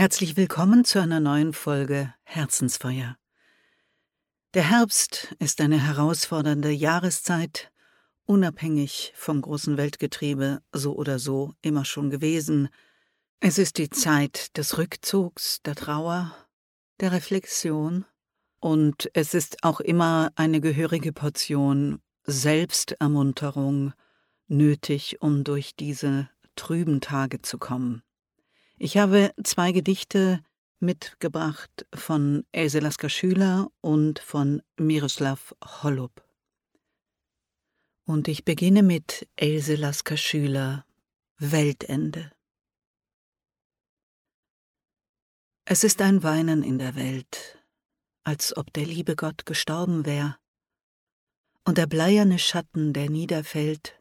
Herzlich willkommen zu einer neuen Folge Herzensfeuer. Der Herbst ist eine herausfordernde Jahreszeit, unabhängig vom großen Weltgetriebe, so oder so immer schon gewesen. Es ist die Zeit des Rückzugs, der Trauer, der Reflexion, und es ist auch immer eine gehörige Portion Selbstermunterung nötig, um durch diese trüben Tage zu kommen. Ich habe zwei Gedichte mitgebracht von Else Lasker Schüler und von Miroslav Holub. Und ich beginne mit Else Lasker Schüler Weltende. Es ist ein Weinen in der Welt, als ob der liebe Gott gestorben wär, und der bleierne Schatten, der niederfällt,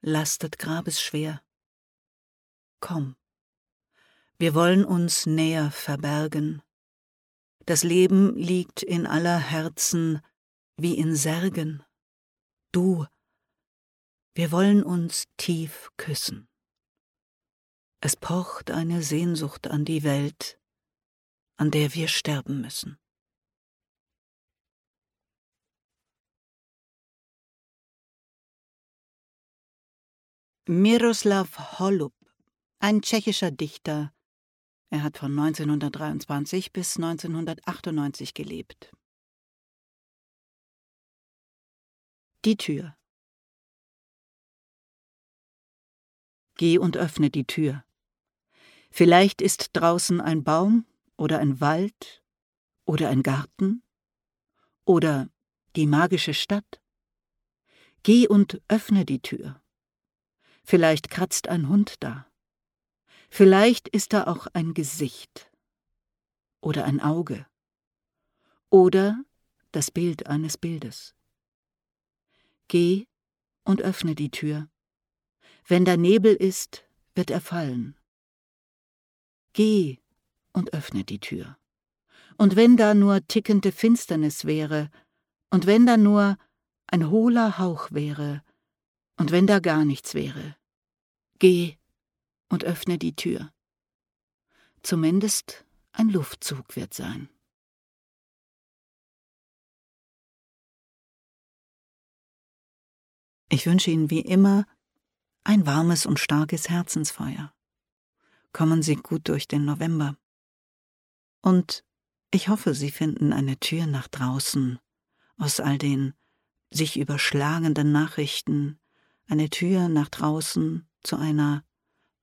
lastet grabesschwer. Komm, wir wollen uns näher verbergen. Das Leben liegt in aller Herzen wie in Särgen. Du, wir wollen uns tief küssen. Es pocht eine Sehnsucht an die Welt, an der wir sterben müssen. Miroslav Holub, ein tschechischer Dichter. Er hat von 1923 bis 1998 gelebt. Die Tür. Geh und öffne die Tür. Vielleicht ist draußen ein Baum oder ein Wald oder ein Garten oder die magische Stadt. Geh und öffne die Tür. Vielleicht kratzt ein Hund da. Vielleicht ist da auch ein Gesicht oder ein Auge oder das Bild eines Bildes. Geh und öffne die Tür. Wenn da Nebel ist, wird er fallen. Geh und öffne die Tür. Und wenn da nur tickende Finsternis wäre, und wenn da nur ein hohler Hauch wäre, und wenn da gar nichts wäre, geh und öffne die Tür. Zumindest ein Luftzug wird sein. Ich wünsche Ihnen wie immer ein warmes und starkes Herzensfeuer. Kommen Sie gut durch den November. Und ich hoffe, Sie finden eine Tür nach draußen aus all den sich überschlagenden Nachrichten, eine Tür nach draußen zu einer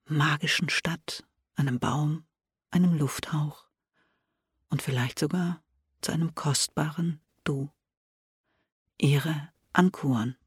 magischen Stadt, einem Baum, einem Lufthauch und vielleicht sogar zu einem kostbaren Du. Ihre Ankuren.